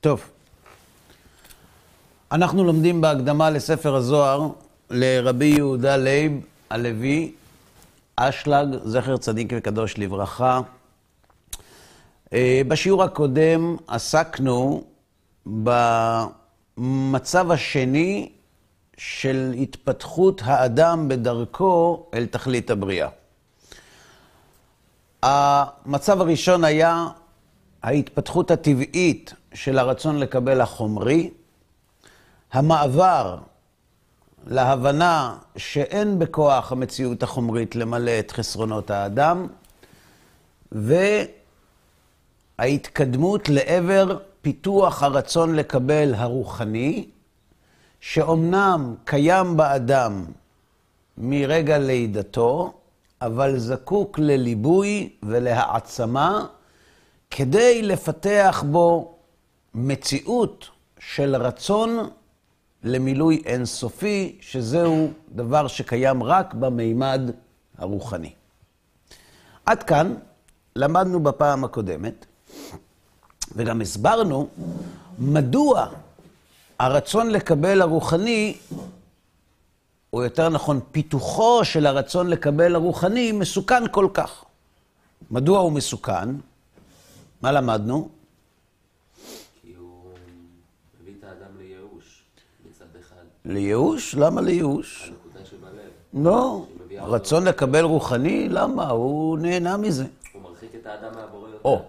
טוב. אנחנו לומדים בהקדמה לספר הזוהר לרבי יהודה לייב הלוי, אשלג, זכר צדיק וקדוש לברכה. אה, בשיעור הקודם עסקנו במצב השני של התפתחות האדם בדרכו אל תכלית הבריאה. המצב הראשון היה ההתפתחות הטבעית של הרצון לקבל החומרי, המעבר להבנה שאין בכוח המציאות החומרית למלא את חסרונות האדם, וההתקדמות לעבר פיתוח הרצון לקבל הרוחני, שאומנם קיים באדם מרגע לידתו, אבל זקוק לליבוי ולהעצמה כדי לפתח בו מציאות של רצון למילוי אינסופי, שזהו דבר שקיים רק במימד הרוחני. עד כאן למדנו בפעם הקודמת, וגם הסברנו מדוע הרצון לקבל הרוחני, או יותר נכון, פיתוחו של הרצון לקבל הרוחני, מסוכן כל כך. מדוע הוא מסוכן? מה למדנו? לייאוש? למה לייאוש? הנקודה שבלב. לא. רצון לקבל רוחני, למה? הוא נהנה מזה. הוא מרחיק את האדם מהבורא יותר. או.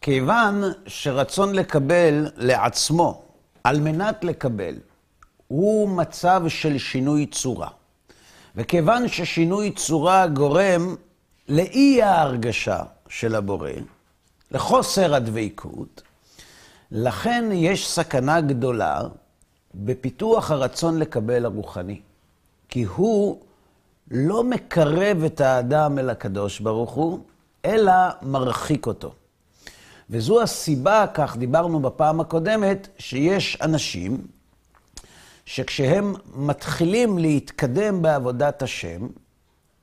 כיוון שרצון לקבל לעצמו, על מנת לקבל, הוא מצב של שינוי צורה. וכיוון ששינוי צורה גורם לאי ההרגשה של הבורא, לחוסר הדבקות, לכן יש סכנה גדולה בפיתוח הרצון לקבל הרוחני. כי הוא לא מקרב את האדם אל הקדוש ברוך הוא, אלא מרחיק אותו. וזו הסיבה, כך דיברנו בפעם הקודמת, שיש אנשים שכשהם מתחילים להתקדם בעבודת השם,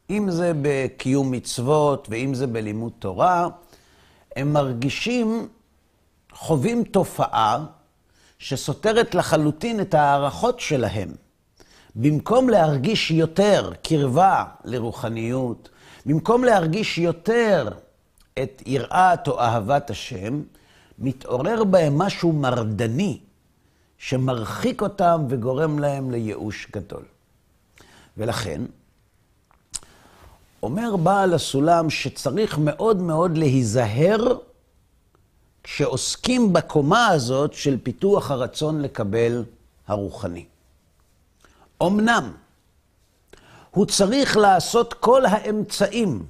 אם זה בקיום מצוות ואם זה בלימוד תורה, הם מרגישים, חווים תופעה שסותרת לחלוטין את ההערכות שלהם. במקום להרגיש יותר קרבה לרוחניות, במקום להרגיש יותר את יראת או אהבת השם, מתעורר בהם משהו מרדני, שמרחיק אותם וגורם להם לייאוש גדול. ולכן, אומר בעל הסולם שצריך מאוד מאוד להיזהר כשעוסקים בקומה הזאת של פיתוח הרצון לקבל הרוחני. אמנם, הוא צריך לעשות כל האמצעים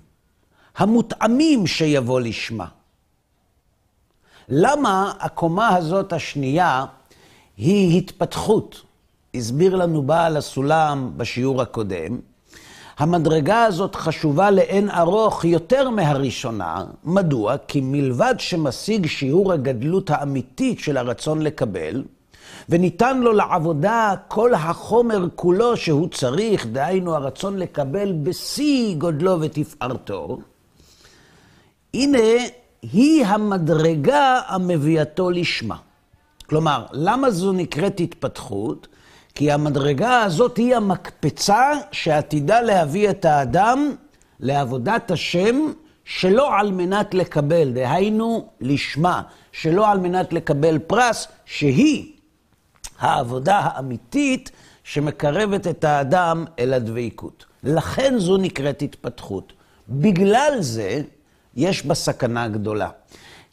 המותאמים שיבוא לשמה. למה הקומה הזאת השנייה היא התפתחות? הסביר לנו בעל הסולם בשיעור הקודם. המדרגה הזאת חשובה לאין ארוך יותר מהראשונה. מדוע? כי מלבד שמשיג שיעור הגדלות האמיתית של הרצון לקבל, וניתן לו לעבודה כל החומר כולו שהוא צריך, דהיינו הרצון לקבל בשיא גודלו ותפארתו, הנה היא המדרגה המביאתו לשמה. כלומר, למה זו נקראת התפתחות? כי המדרגה הזאת היא המקפצה שעתידה להביא את האדם לעבודת השם שלא על מנת לקבל, דהיינו לשמה, שלא על מנת לקבל פרס, שהיא העבודה האמיתית שמקרבת את האדם אל הדבקות. לכן זו נקראת התפתחות. בגלל זה יש בה סכנה גדולה.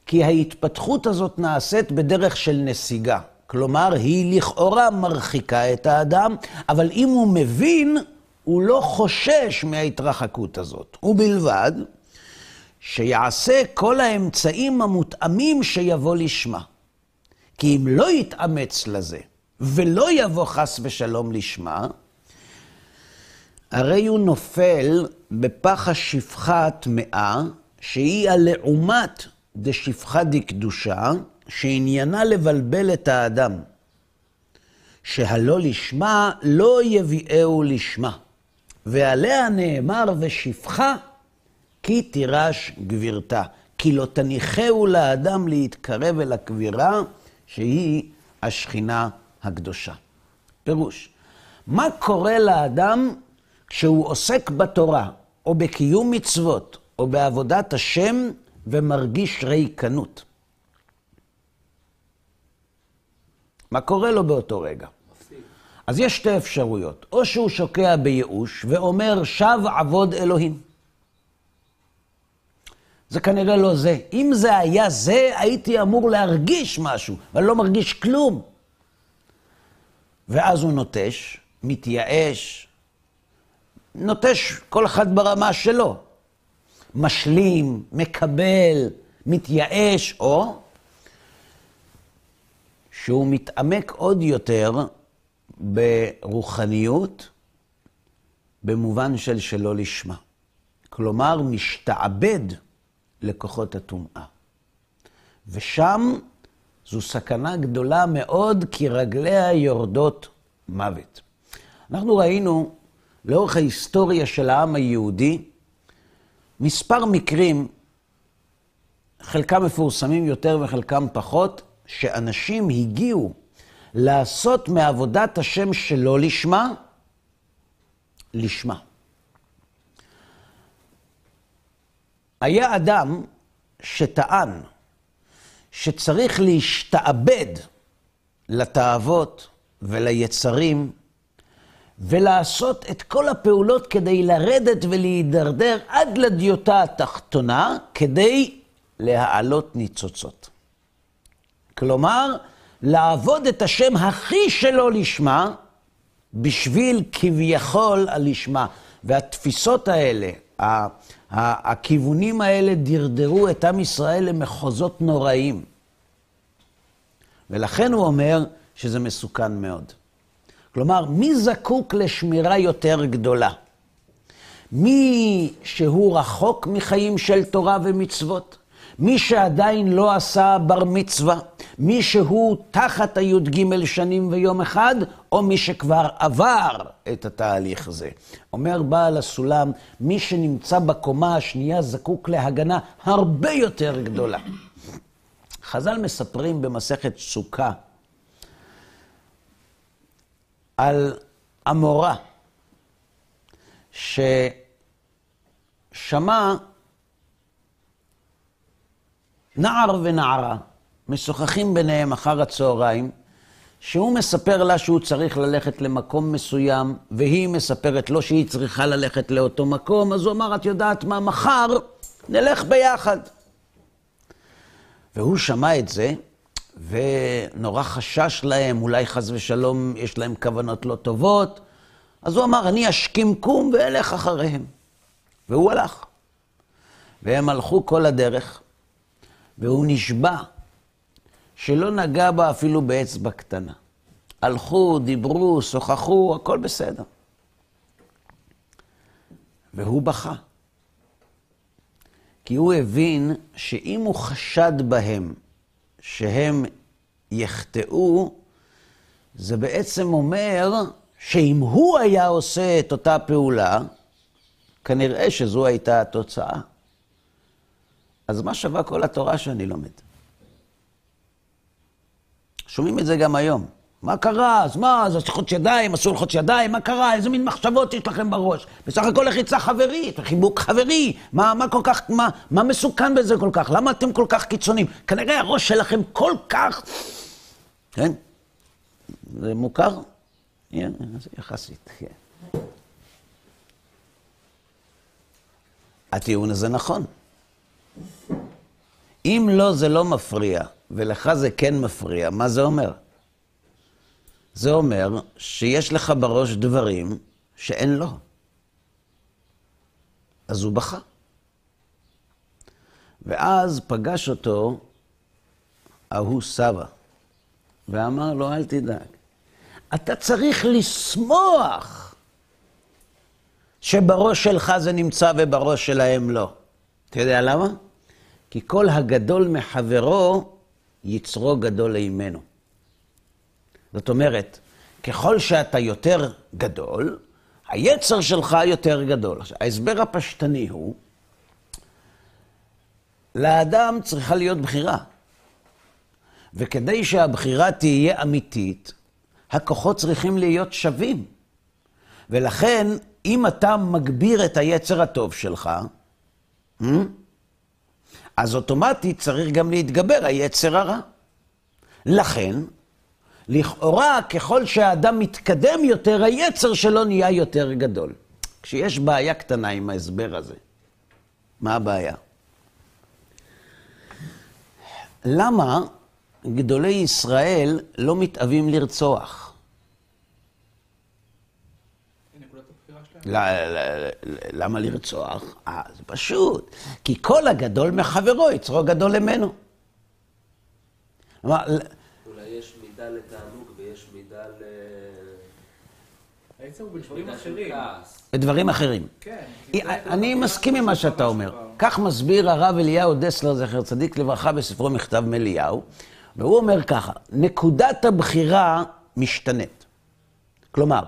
כי ההתפתחות הזאת נעשית בדרך של נסיגה. כלומר, היא לכאורה מרחיקה את האדם, אבל אם הוא מבין, הוא לא חושש מההתרחקות הזאת. ובלבד שיעשה כל האמצעים המותאמים שיבוא לשמה. כי אם לא יתאמץ לזה, ולא יבוא חס ושלום לשמה, הרי הוא נופל בפח השפחה הטמאה, שהיא הלעומת דשפחה דקדושה, שעניינה לבלבל את האדם. שהלא לשמה לא יביאהו לשמה. ועליה נאמר ושפחה כי תירש גבירתה. כי לא תניחהו לאדם להתקרב אל הקבירה, שהיא השכינה הקדושה. פירוש, מה קורה לאדם כשהוא עוסק בתורה, או בקיום מצוות, או בעבודת השם, ומרגיש ריקנות? מה קורה לו באותו רגע? אז יש שתי אפשרויות. או שהוא שוקע בייאוש ואומר, שב עבוד אלוהים. זה כנראה לא זה. אם זה היה זה, הייתי אמור להרגיש משהו, אבל לא מרגיש כלום. ואז הוא נוטש, מתייאש, נוטש כל אחד ברמה שלו. משלים, מקבל, מתייאש, או שהוא מתעמק עוד יותר ברוחניות, במובן של שלא לשמה. כלומר, משתעבד לכוחות הטומאה. ושם זו סכנה גדולה מאוד, כי רגליה יורדות מוות. אנחנו ראינו לאורך ההיסטוריה של העם היהודי מספר מקרים, חלקם מפורסמים יותר וחלקם פחות, שאנשים הגיעו לעשות מעבודת השם שלא לשמה, לשמה. היה אדם שטען שצריך להשתעבד לתאוות וליצרים ולעשות את כל הפעולות כדי לרדת ולהידרדר עד לדיוטה התחתונה כדי להעלות ניצוצות. כלומר, לעבוד את השם הכי שלא לשמה, בשביל כביכול הלשמה. והתפיסות האלה, הכיוונים האלה דרדרו את עם ישראל למחוזות נוראים. ולכן הוא אומר שזה מסוכן מאוד. כלומר, מי זקוק לשמירה יותר גדולה? מי שהוא רחוק מחיים של תורה ומצוות? מי שעדיין לא עשה בר מצווה? מי שהוא תחת הי"ג שנים ויום אחד, או מי שכבר עבר את התהליך הזה. אומר בעל הסולם, מי שנמצא בקומה השנייה זקוק להגנה הרבה יותר גדולה. חז"ל מספרים במסכת סוכה על המורה ששמע נער ונערה משוחחים ביניהם אחר הצהריים, שהוא מספר לה שהוא צריך ללכת למקום מסוים, והיא מספרת לו שהיא צריכה ללכת לאותו מקום, אז הוא אמר, את יודעת מה, מחר נלך ביחד. והוא שמע את זה, ונורא חשש להם, אולי חס ושלום יש להם כוונות לא טובות, אז הוא אמר, אני אשכים קום ואלך אחריהם. והוא הלך. והם הלכו כל הדרך, והוא נשבע שלא נגע בה אפילו באצבע קטנה. הלכו, דיברו, שוחחו, הכל בסדר. והוא בכה. כי הוא הבין שאם הוא חשד בהם שהם יחטאו, זה בעצם אומר שאם הוא היה עושה את אותה פעולה, כנראה שזו הייתה התוצאה. אז מה שווה כל התורה שאני לומד? שומעים את זה גם היום. מה קרה? אז מה? אז לחוץ ידיים, אסור ללחוץ ידיים, מה קרה? איזה מין מחשבות יש לכם בראש? בסך הכל לחיצה חברית, חיבוק חברי. מה, מה כל כך, מה, מה מסוכן בזה כל כך? למה אתם כל כך קיצוניים? כנראה הראש שלכם כל כך... כן? זה מוכר? יחסית, כן. הטיעון הזה נכון. אם לא, זה לא מפריע, ולך זה כן מפריע, מה זה אומר? זה אומר שיש לך בראש דברים שאין לו. אז הוא בכה. ואז פגש אותו ההוא סבא, ואמר לו, אל תדאג, אתה צריך לשמוח שבראש שלך זה נמצא ובראש שלהם לא. אתה יודע למה? כי כל הגדול מחברו, יצרו גדול אימנו. זאת אומרת, ככל שאתה יותר גדול, היצר שלך יותר גדול. עכשיו, ההסבר הפשטני הוא, לאדם צריכה להיות בחירה. וכדי שהבחירה תהיה אמיתית, הכוחות צריכים להיות שווים. ולכן, אם אתה מגביר את היצר הטוב שלך, אז אוטומטית צריך גם להתגבר היצר הרע. לכן, לכאורה, ככל שהאדם מתקדם יותר, היצר שלו נהיה יותר גדול. כשיש בעיה קטנה עם ההסבר הזה, מה הבעיה? למה גדולי ישראל לא מתאווים לרצוח? למה לרצוח? אה, זה פשוט. כי כל הגדול מחברו, יצרו גדול ממנו. אולי יש מידה לתענוג ויש מידה ל... הוא בדברים אחרים. בדברים אחרים. כן. אני מסכים עם מה שאתה אומר. כך מסביר הרב אליהו דסלר, זכר צדיק לברכה, בספרו מכתב מליהו, והוא אומר ככה, נקודת הבחירה משתנית. כלומר,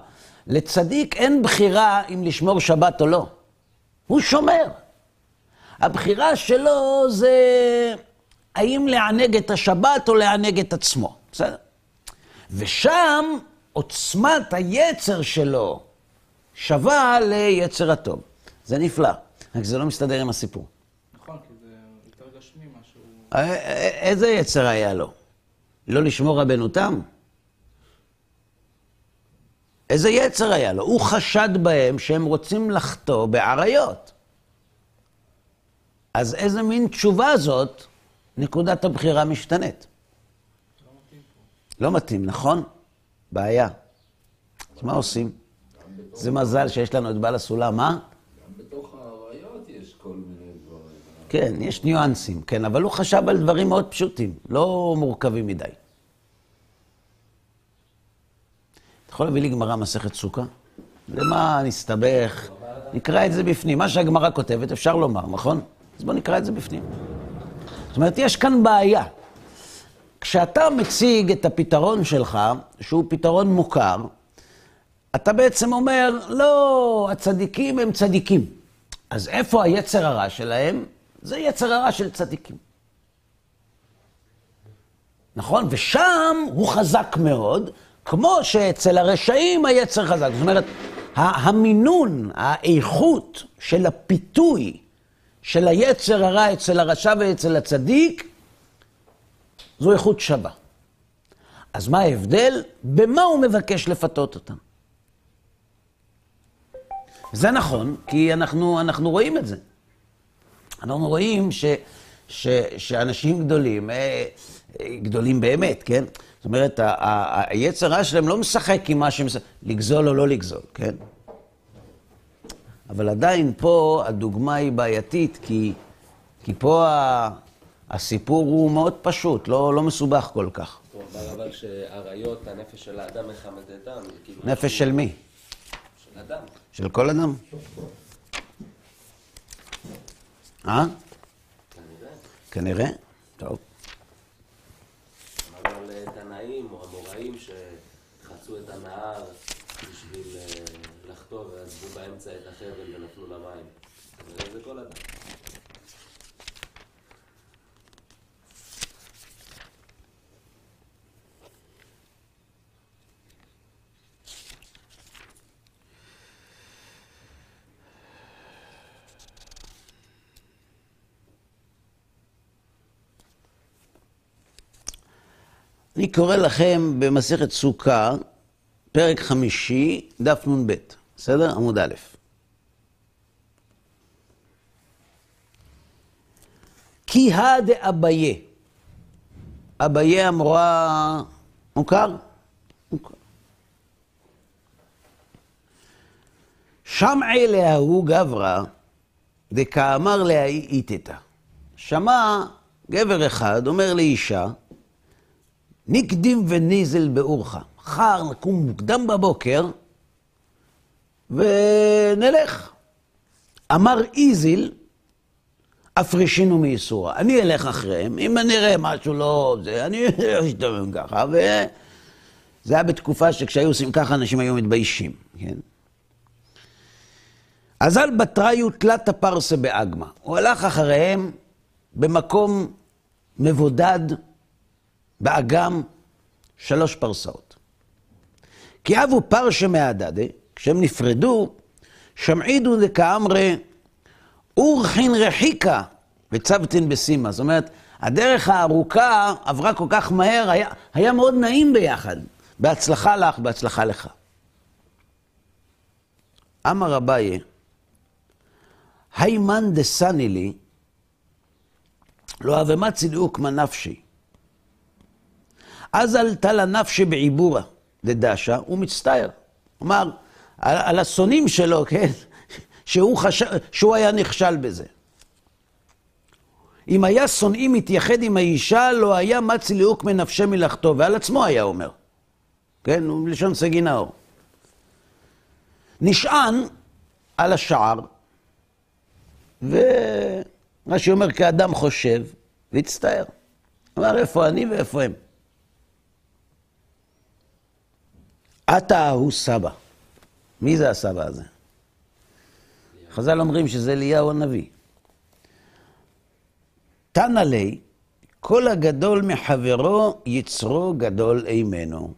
לצדיק אין בחירה אם לשמור שבת או לא. הוא שומר. הבחירה שלו זה האם לענג את השבת או לענג את עצמו, בסדר? ושם עוצמת היצר שלו שווה ליצר הטוב. זה נפלא, רק זה לא מסתדר עם הסיפור. נכון, כי זה יותר גשמי משהו... אה, אה, איזה יצר היה לו? לא לשמור רבנו תם? איזה יצר היה לו? הוא חשד בהם שהם רוצים לחטוא באריות. אז איזה מין תשובה זאת, נקודת הבחירה משתנית. לא מתאים. לא מתאים, נכון? בעיה. אז מה עושים? זה מזל שיש לנו את בעל הסולם, מה? גם בתוך האריות יש כל מיני דברים. כן, יש ניואנסים, כן, אבל הוא חשב על דברים מאוד פשוטים, לא מורכבים מדי. אתה יכול להביא לי גמרא מסכת סוכה? למה נסתבך? נקרא את זה בפנים. מה שהגמרא כותבת אפשר לומר, נכון? אז בוא נקרא את זה בפנים. זאת אומרת, יש כאן בעיה. כשאתה מציג את הפתרון שלך, שהוא פתרון מוכר, אתה בעצם אומר, לא, הצדיקים הם צדיקים. אז איפה היצר הרע שלהם? זה יצר הרע של צדיקים. נכון? ושם הוא חזק מאוד, כמו שאצל הרשעים היצר חזק. זאת אומרת, המינון, האיכות של הפיתוי של היצר הרע אצל הרשע ואצל הצדיק, זו איכות שווה. אז מה ההבדל? במה הוא מבקש לפתות אותם? זה נכון, כי אנחנו, אנחנו רואים את זה. אנחנו רואים ש, ש, שאנשים גדולים, אה, אה, גדולים באמת, כן? זאת אומרת, היצר רע שלהם לא משחק עם מה שהם... לגזול או לא לגזול, כן? אבל עדיין פה הדוגמה היא בעייתית, כי, כי פה ה, הסיפור הוא מאוד פשוט, לא, לא מסובך כל כך. אבל שאריות, הנפש של האדם מחמדתם. כאילו נפש של מי? של אדם. של כל אדם? אה? כנראה. כנראה? טוב. אבל תנאים או אמוראים שחצו את הנהר בשביל אה, לחטוא ועזבו באמצע את החבל ונפלו למים. כנראה זה כל אדם. אני קורא לכם במסכת סוכה, פרק חמישי, דף נ"ב, בסדר? עמוד א'. כי הא דאביה. אביה המורה מוכר? מוכר. שמעי להוא גברא, דקאמר להאי איתתא. שמע גבר אחד אומר לאישה, נקדים וניזל באורך. מחר נקום מוקדם בבוקר ונלך. אמר איזיל, הפרישינו מייסורה. אני אלך אחריהם, אם אני אראה משהו לא... זה, אני אשתמם ככה, וזה היה בתקופה שכשהיו עושים ככה, אנשים היו מתביישים, כן? אז על בתריו תלת הפרסה באגמה. הוא הלך אחריהם במקום מבודד, באגם שלוש פרסאות. כי אבו פרשה מהדדה, כשהם נפרדו, שמעידו דקאמרי אורחין רחיקה וצבתין בסימה. זאת אומרת, הדרך הארוכה עברה כל כך מהר, היה, היה מאוד נעים ביחד. בהצלחה לך, בהצלחה לך. אמר אביי, היימן דסני לי, לא אבמה צילאוקמה נפשי. אז עלתה לה נפשי בעיבורה דדשה, הוא מצטער. כלומר, על, על השונאים שלו, כן? שהוא, חשב, שהוא היה נכשל בזה. אם היה שונאים מתייחד עם האישה, לא היה מצי ליהוק מנפשי מלאכתו, ועל עצמו היה אומר. כן, הוא מלשון סגי נאור. נשען על השער, ורש"י אומר, כאדם חושב, והצטער. אמר, איפה אני ואיפה הם? עתה הוא סבא. מי זה הסבא הזה? חז"ל אומרים שזה אליהו הנביא. תנא לי, כל הגדול מחברו, יצרו גדול אימנו.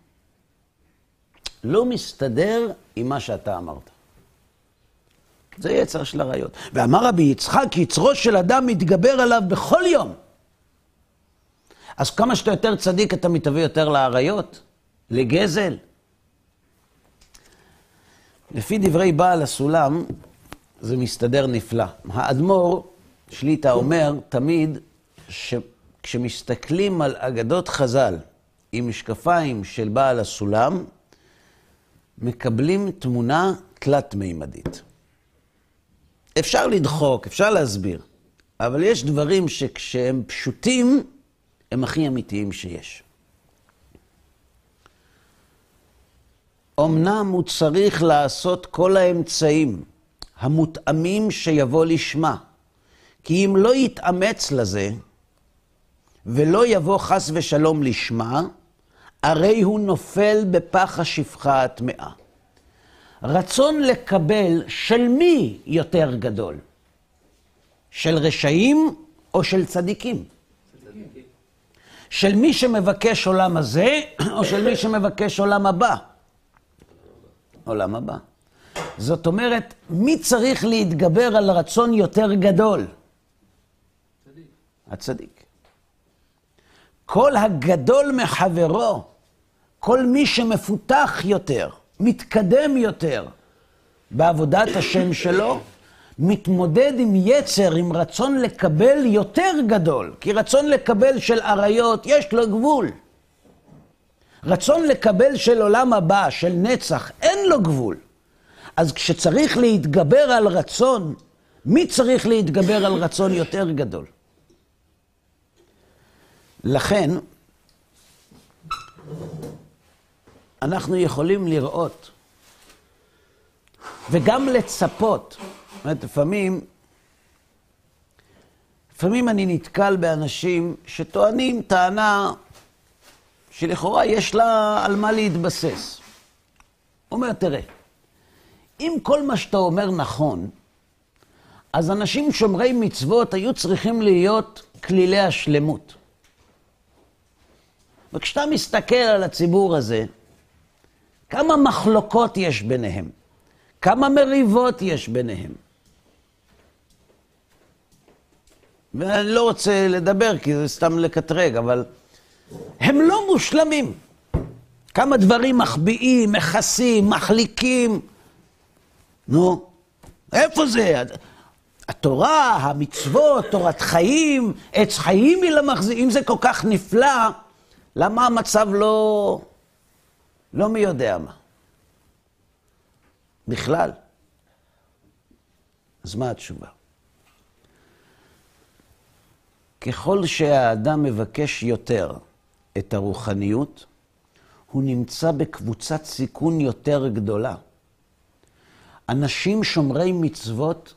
לא מסתדר עם מה שאתה אמרת. זה יצר של עריות. ואמר רבי יצחק, יצרו של אדם מתגבר עליו בכל יום. אז כמה שאתה יותר צדיק, אתה מתהווה יותר לעריות, לגזל. לפי דברי בעל הסולם, זה מסתדר נפלא. האדמו"ר שליטה אומר תמיד שכשמסתכלים על אגדות חז"ל עם משקפיים של בעל הסולם, מקבלים תמונה תלת-מימדית. אפשר לדחוק, אפשר להסביר, אבל יש דברים שכשהם פשוטים, הם הכי אמיתיים שיש. אמנם הוא צריך לעשות כל האמצעים המותאמים שיבוא לשמה, כי אם לא יתאמץ לזה, ולא יבוא חס ושלום לשמה, הרי הוא נופל בפח השפחה הטמאה. רצון לקבל של מי יותר גדול? של רשעים או של צדיקים? צדיקים. של מי שמבקש עולם הזה או של מי שמבקש עולם הבא? עולם הבא. זאת אומרת, מי צריך להתגבר על רצון יותר גדול? צדיק. הצדיק. כל הגדול מחברו, כל מי שמפותח יותר, מתקדם יותר בעבודת השם שלו, מתמודד עם יצר, עם רצון לקבל יותר גדול. כי רצון לקבל של אריות, יש לו גבול. רצון לקבל של עולם הבא, של נצח, אין לו גבול. אז כשצריך להתגבר על רצון, מי צריך להתגבר על רצון יותר גדול? לכן, אנחנו יכולים לראות וגם לצפות. זאת אומרת, לפעמים, לפעמים אני נתקל באנשים שטוענים טענה שלכאורה יש לה על מה להתבסס. אומר, תראה, אם כל מה שאתה אומר נכון, אז אנשים שומרי מצוות היו צריכים להיות כלילי השלמות. וכשאתה מסתכל על הציבור הזה, כמה מחלוקות יש ביניהם, כמה מריבות יש ביניהם. ואני לא רוצה לדבר כי זה סתם לקטרג, אבל הם לא מושלמים. כמה דברים מחביאים, מכסים, מחליקים. נו, איפה זה? התורה, המצוות, תורת חיים, עץ חיים היא למחזיר, אם זה כל כך נפלא, למה המצב לא, לא מי יודע מה? בכלל. אז מה התשובה? ככל שהאדם מבקש יותר את הרוחניות, הוא נמצא בקבוצת סיכון יותר גדולה. אנשים שומרי מצוות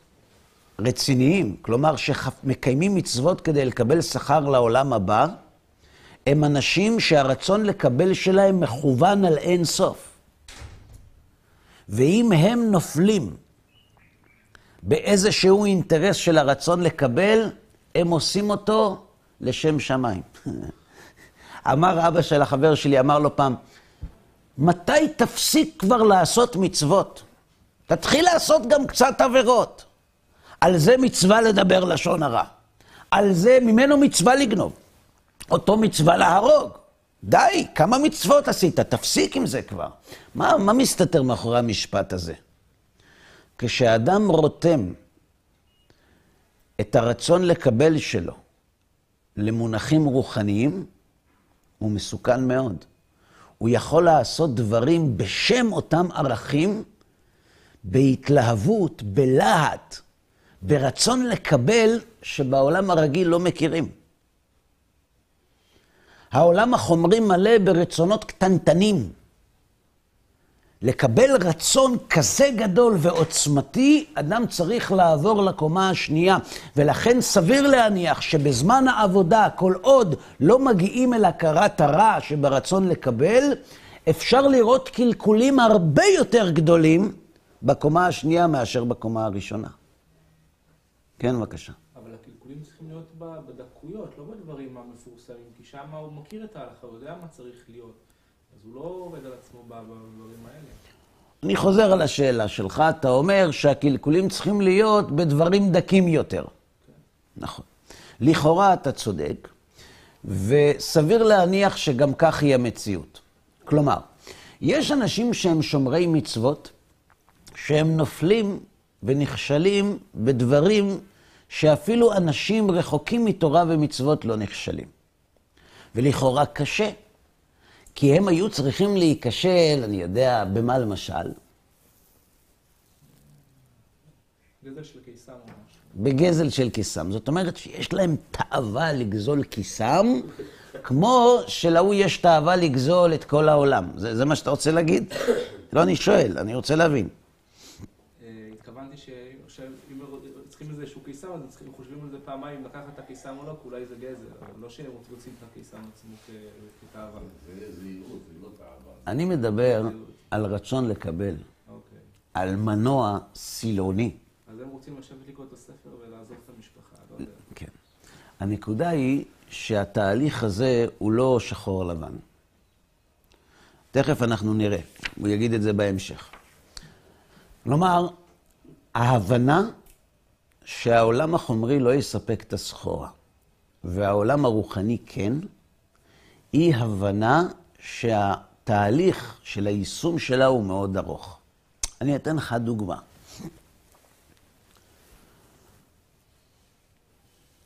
רציניים, כלומר שמקיימים מצוות כדי לקבל שכר לעולם הבא, הם אנשים שהרצון לקבל שלהם מכוון על אין סוף. ואם הם נופלים באיזשהו אינטרס של הרצון לקבל, הם עושים אותו לשם שמיים. אמר אבא של החבר שלי, אמר לו פעם, מתי תפסיק כבר לעשות מצוות? תתחיל לעשות גם קצת עבירות. על זה מצווה לדבר לשון הרע. על זה ממנו מצווה לגנוב. אותו מצווה להרוג. די, כמה מצוות עשית? תפסיק עם זה כבר. מה, מה מסתתר מאחורי המשפט הזה? כשאדם רותם את הרצון לקבל שלו למונחים רוחניים, הוא מסוכן מאוד. הוא יכול לעשות דברים בשם אותם ערכים, בהתלהבות, בלהט, ברצון לקבל שבעולם הרגיל לא מכירים. העולם החומרי מלא ברצונות קטנטנים. לקבל רצון כזה גדול ועוצמתי, אדם צריך לעבור לקומה השנייה. ולכן סביר להניח שבזמן העבודה, כל עוד לא מגיעים אל הכרת הרע שברצון לקבל, אפשר לראות קלקולים הרבה יותר גדולים בקומה השנייה מאשר בקומה הראשונה. כן, בבקשה. אבל הקלקולים צריכים להיות בדקויות, לא בדברים המפורסמים, כי שם הוא מכיר את ההלכה, הוא יודע מה צריך להיות. הוא לא עובד על עצמו בדברים האלה. אני חוזר על השאלה שלך, אתה אומר שהקלקולים צריכים להיות בדברים דקים יותר. נכון. לכאורה אתה צודק, וסביר להניח שגם כך היא המציאות. כלומר, יש אנשים שהם שומרי מצוות, שהם נופלים ונכשלים בדברים שאפילו אנשים רחוקים מתורה ומצוות לא נכשלים. ולכאורה קשה, כי הם היו צריכים להיכשל, אני יודע, במה למשל? גזל של קיסם. בגזל של כיסם. זאת אומרת שיש להם תאווה לגזול כיסם, כמו שלהוא יש תאווה לגזול את כל העולם. זה, זה מה שאתה רוצה להגיד? לא, אני שואל, אני רוצה להבין. אה, התכוונתי שאם צריכים איזשהו קיסם, אז צריכים- חושבים על זה פעמיים, לקחת את הקיסם או לא, כי אולי זה אבל לא שהם רוצים את הקיסם עצמו כתאווה. זה זהירות, זה לא תאווה. אני מדבר על רצון לקבל, אוקיי. על מנוע סילוני. אז הם רוצים לשבת לקרוא את הספר ולעזוב את המשפחה, לא יודע. כן. הנקודה היא שהתהליך הזה הוא לא שחור לבן. תכף אנחנו נראה, הוא יגיד את זה בהמשך. כלומר, ההבנה שהעולם החומרי לא יספק את הסחורה, והעולם הרוחני כן, היא הבנה שהתהליך של היישום שלה הוא מאוד ארוך. אני אתן לך דוגמה.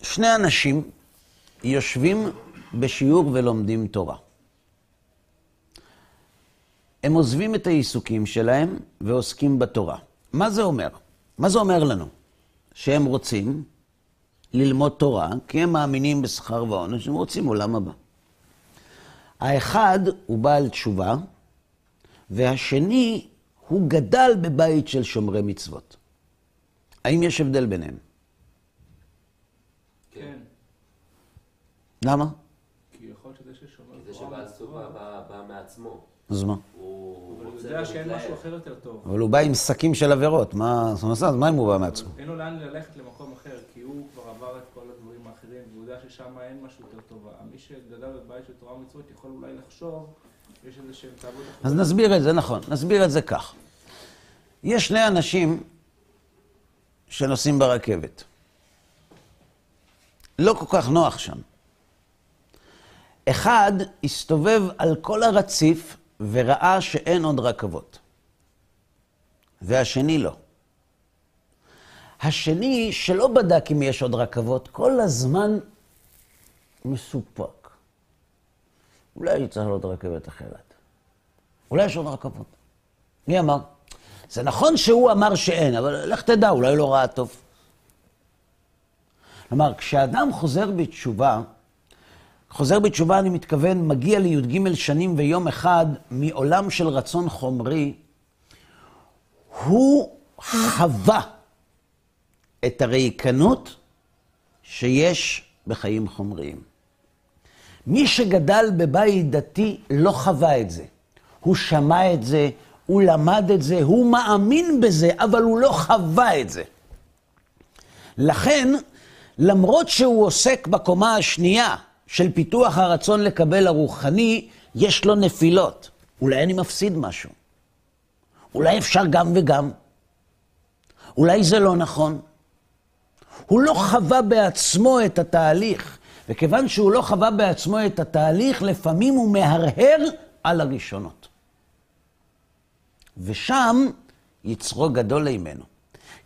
שני אנשים יושבים בשיעור ולומדים תורה. הם עוזבים את העיסוקים שלהם ועוסקים בתורה. מה זה אומר? מה זה אומר לנו? שהם רוצים ללמוד תורה, כי הם מאמינים בשכר ועונש, הם רוצים עולם הבא. האחד הוא בעל תשובה, והשני הוא גדל בבית של שומרי מצוות. האם יש הבדל ביניהם? כן. למה? כי יכול להיות שזה ששומר זה תורה שבעל מצווה, סובה בא בא מעצמו. אז מה? הוא אבל הוא רוצה יודע שאין. משהו אחר יותר טוב. אבל הוא בא עם שקים של עבירות, מה, אז מה אם הוא בא מעצמו? אין לו לאן ללכת למקום אחר, כי הוא כבר עבר את כל הדברים האחרים, והוא יודע ששם אין משהו יותר טוב. מי שגדל בבית של תורה ומצוות יכול אולי לחשוב, יש איזה שהם תאוות אז. נסביר את זה, נכון, נסביר את זה כך. יש שני אנשים שנוסעים ברכבת. לא כל כך נוח שם. אחד הסתובב על כל הרציף וראה שאין עוד רכבות. והשני לא. השני, שלא בדק אם יש עוד רכבות, כל הזמן מסופק. אולי צריך לעלות רכבת אחרת. אולי יש עוד רכבות. מי אמר? זה נכון שהוא אמר שאין, אבל לך תדע, אולי לא ראה טוב. כלומר, כשאדם חוזר בתשובה, חוזר בתשובה, אני מתכוון, מגיע לי"ג שנים ויום אחד מעולם של רצון חומרי, הוא חווה את הריקנות שיש בחיים חומריים. מי שגדל בבית דתי לא חווה את זה. הוא שמע את זה, הוא למד את זה, הוא מאמין בזה, אבל הוא לא חווה את זה. לכן, למרות שהוא עוסק בקומה השנייה של פיתוח הרצון לקבל הרוחני, יש לו נפילות. אולי אני מפסיד משהו. אולי אפשר גם וגם. אולי זה לא נכון. הוא לא חווה בעצמו את התהליך, וכיוון שהוא לא חווה בעצמו את התהליך, לפעמים הוא מהרהר על הראשונות. ושם יצרו גדול עימנו.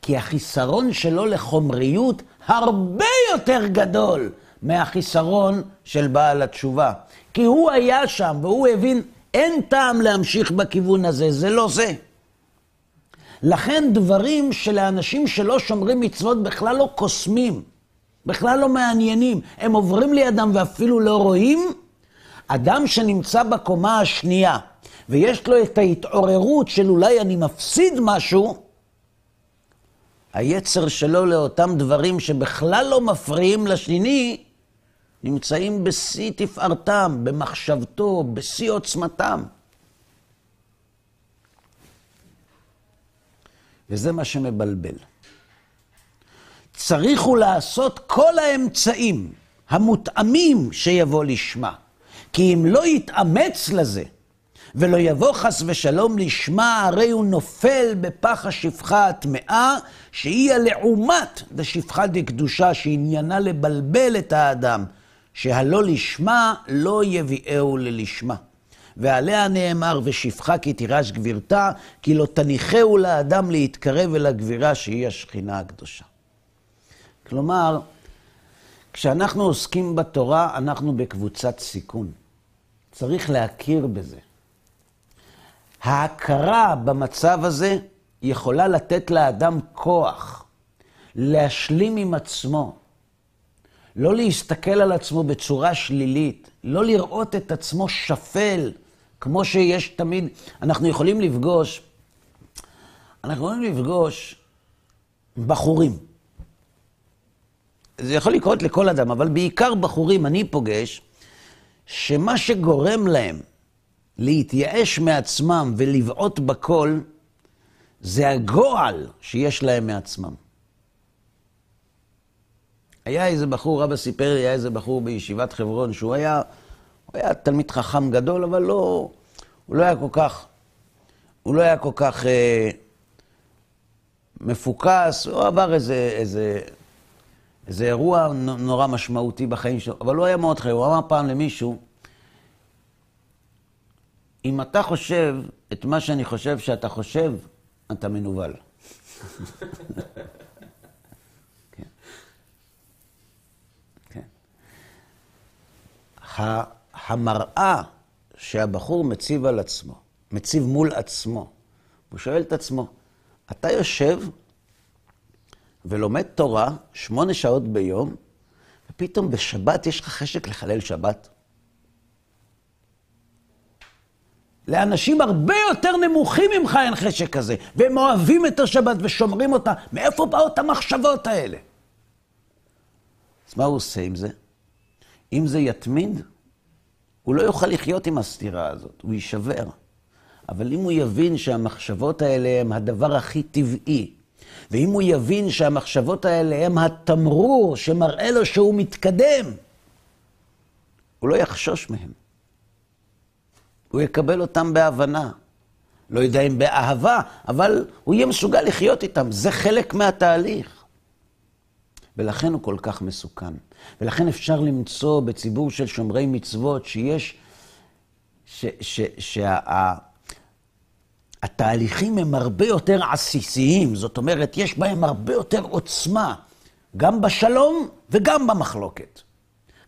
כי החיסרון שלו לחומריות הרבה יותר גדול מהחיסרון של בעל התשובה. כי הוא היה שם והוא הבין, אין טעם להמשיך בכיוון הזה, זה לא זה. לכן דברים שלאנשים שלא שומרים מצוות בכלל לא קוסמים, בכלל לא מעניינים, הם עוברים לידם ואפילו לא רואים, אדם שנמצא בקומה השנייה ויש לו את ההתעוררות של אולי אני מפסיד משהו, היצר שלו לאותם דברים שבכלל לא מפריעים לשני, נמצאים בשיא תפארתם, במחשבתו, בשיא עוצמתם. וזה מה שמבלבל. צריך הוא לעשות כל האמצעים המותאמים שיבוא לשמה. כי אם לא יתאמץ לזה, ולא יבוא חס ושלום לשמה, הרי הוא נופל בפח השפחה הטמאה, שהיא הלעומת דשפחה דקדושה, שעניינה לבלבל את האדם, שהלא לשמה לא יביאהו ללשמה. ועליה נאמר, ושפחה כי תירש גבירתה, כי לא תניחהו לאדם להתקרב אל הגבירה שהיא השכינה הקדושה. כלומר, כשאנחנו עוסקים בתורה, אנחנו בקבוצת סיכון. צריך להכיר בזה. ההכרה במצב הזה יכולה לתת לאדם כוח להשלים עם עצמו, לא להסתכל על עצמו בצורה שלילית, לא לראות את עצמו שפל, כמו שיש תמיד, אנחנו יכולים לפגוש, אנחנו יכולים לפגוש בחורים. זה יכול לקרות לכל אדם, אבל בעיקר בחורים אני פוגש, שמה שגורם להם להתייאש מעצמם ולבעוט בכל, זה הגועל שיש להם מעצמם. היה איזה בחור, אבא סיפר לי, היה איזה בחור בישיבת חברון, שהוא היה, הוא היה תלמיד חכם גדול, אבל לא, הוא לא היה כל כך, הוא לא היה כל כך אה, מפוקס, הוא עבר איזה, איזה, איזה אירוע נורא משמעותי בחיים שלו, אבל הוא היה מאוד חי, הוא אמר פעם למישהו, אם אתה חושב את מה שאני חושב שאתה חושב, אתה מנוול. כן. כן. המראה שהבחור מציב על עצמו, מציב מול עצמו, הוא שואל את עצמו, אתה יושב ולומד תורה שמונה שעות ביום, ופתאום בשבת יש לך חשק לחלל שבת? לאנשים הרבה יותר נמוכים ממך אין חשק כזה, והם אוהבים את השבת ושומרים אותה. מאיפה באות המחשבות האלה? אז מה הוא עושה עם זה? אם זה יתמיד, הוא לא יוכל לחיות עם הסתירה הזאת, הוא יישבר. אבל אם הוא יבין שהמחשבות האלה הם הדבר הכי טבעי, ואם הוא יבין שהמחשבות האלה הם התמרור שמראה לו שהוא מתקדם, הוא לא יחשוש מהם. הוא יקבל אותם בהבנה. לא יודע אם באהבה, אבל הוא יהיה מסוגל לחיות איתם. זה חלק מהתהליך. ולכן הוא כל כך מסוכן. ולכן אפשר למצוא בציבור של שומרי מצוות שיש, שהתהליכים הם הרבה יותר עסיסיים, זאת אומרת, יש בהם הרבה יותר עוצמה, גם בשלום וגם במחלוקת.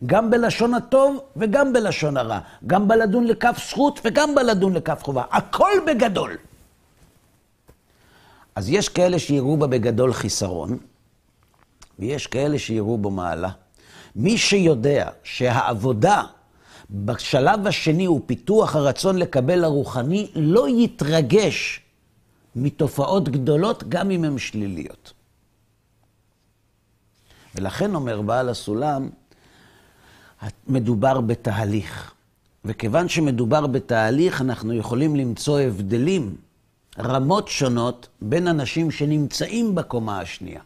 גם בלשון הטוב וגם בלשון הרע. גם בלדון לכף זכות וגם בלדון לכף חובה. הכל בגדול. אז יש כאלה שיראו בה בגדול חיסרון, ויש כאלה שיראו בו מעלה. מי שיודע שהעבודה בשלב השני הוא פיתוח הרצון לקבל הרוחני, לא יתרגש מתופעות גדולות, גם אם הן שליליות. ולכן אומר בעל הסולם, מדובר בתהליך. וכיוון שמדובר בתהליך, אנחנו יכולים למצוא הבדלים, רמות שונות, בין אנשים שנמצאים בקומה השנייה.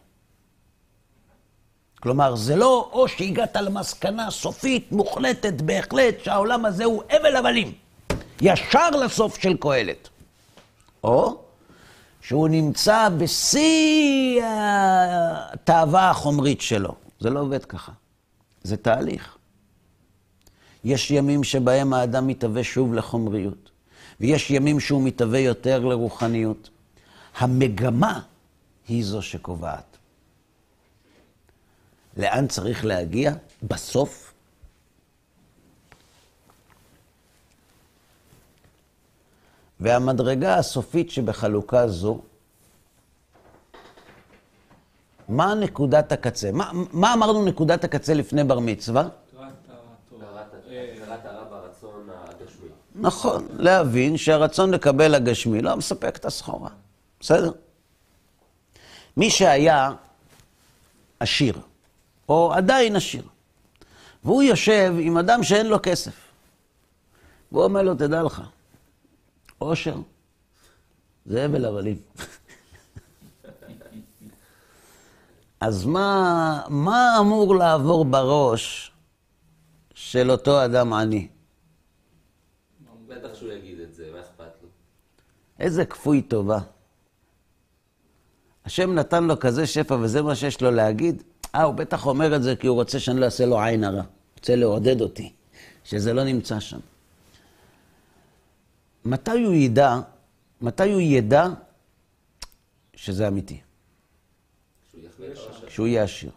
כלומר, זה לא או שהגעת למסקנה סופית, מוחלטת, בהחלט, שהעולם הזה הוא הבל הבלים, ישר לסוף של קהלת. או שהוא נמצא בשיא התאווה החומרית שלו. זה לא עובד ככה. זה תהליך. יש ימים שבהם האדם מתהווה שוב לחומריות, ויש ימים שהוא מתהווה יותר לרוחניות. המגמה היא זו שקובעת. לאן צריך להגיע? בסוף. והמדרגה הסופית שבחלוקה זו, מה נקודת הקצה? מה, מה אמרנו נקודת הקצה לפני בר מצווה? נכון, להבין שהרצון לקבל הגשמי לא מספק את הסחורה. בסדר? מי שהיה עשיר, או עדיין עשיר, והוא יושב עם אדם שאין לו כסף, והוא אומר לו, תדע לך, עושר זה הבל הבלים. אז מה, מה אמור לעבור בראש של אותו אדם עני? בטח שהוא יגיד את זה, מה אכפת לו? איזה כפוי טובה. השם נתן לו כזה שפע וזה מה שיש לו להגיד. אה, הוא בטח אומר את זה כי הוא רוצה שאני לא אעשה לו עין הרע. רוצה לעודד אותי, שזה לא נמצא שם. מתי הוא ידע, מתי הוא ידע שזה אמיתי? כשהוא יהיה עשיר.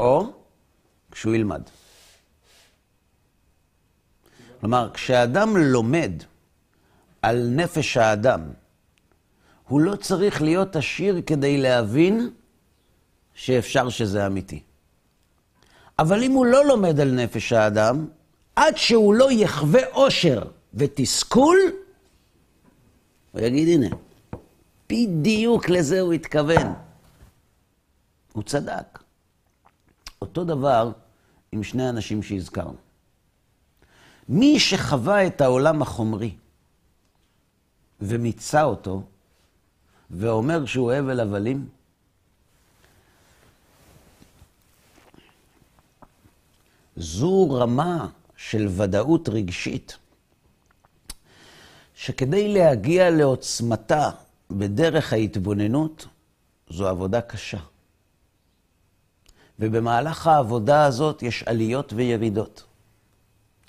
או כשהוא ילמד. כלומר, כשאדם לומד על נפש האדם, הוא לא צריך להיות עשיר כדי להבין שאפשר שזה אמיתי. אבל אם הוא לא לומד על נפש האדם, עד שהוא לא יחווה אושר ותסכול, הוא יגיד, הנה, בדיוק לזה הוא התכוון. הוא צדק. אותו דבר עם שני האנשים שהזכרנו. מי שחווה את העולם החומרי ומיצה אותו, ואומר שהוא הבל הבלים, זו רמה של ודאות רגשית, שכדי להגיע לעוצמתה בדרך ההתבוננות, זו עבודה קשה. ובמהלך העבודה הזאת יש עליות וירידות.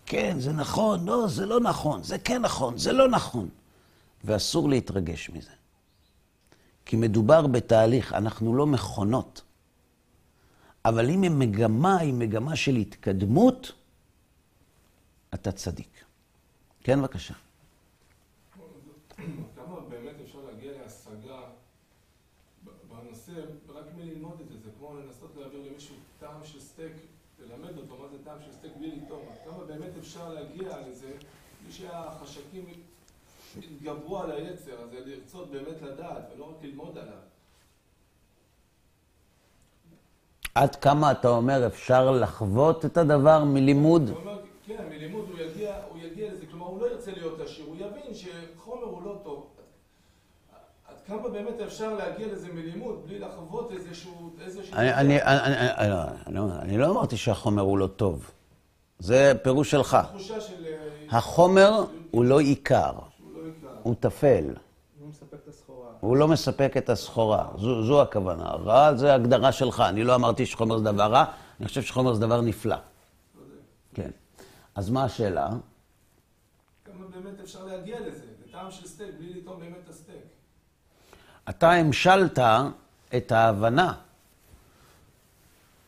כן, זה נכון, לא, זה לא נכון, זה כן נכון, זה לא נכון. ואסור להתרגש מזה. כי מדובר בתהליך, אנחנו לא מכונות. אבל אם המגמה היא מגמה של התקדמות, אתה צדיק. כן, בבקשה. כמה באמת אפשר להגיע להשגה בנושא, רק מללמוד את זה, זה כמו לנסות להעביר למישהו טעם של סטייק, ללמד אותו מה זה טעם של סטייק בלי לטעום, כמה באמת אפשר להגיע לזה, בלי שהחשקים יתגברו על היצר, אז זה לרצות באמת לדעת, ולא רק ללמוד עליו. עד כמה אתה אומר אפשר לחוות את הדבר מלימוד? כן, מלימוד הוא יגיע, הוא יגיע לזה, כלומר הוא לא ירצה להיות עשיר, הוא יבין שחומר הוא לא טוב. עד כמה באמת אפשר להגיע לזה מלימוד, בלי לחוות איזשהו... איזשהו אני, אני, אני, אני, אני, אני, אני לא אמרתי שהחומר הוא לא טוב. זה פירוש שלך. אה, החומר הוא לא עיקר, לא. הוא טפל. הוא מספק את הסחורה. הוא לא מספק את הסחורה, זו, זו הכוונה. רע זה הגדרה שלך, אני לא אמרתי שחומר זה דבר רע, אני חושב שחומר זה דבר נפלא. כן. אז מה השאלה? כמה באמת אפשר להגיע לזה, לטעם של סטייק, בלי לטעום באמת את הסטייק. אתה המשלת את ההבנה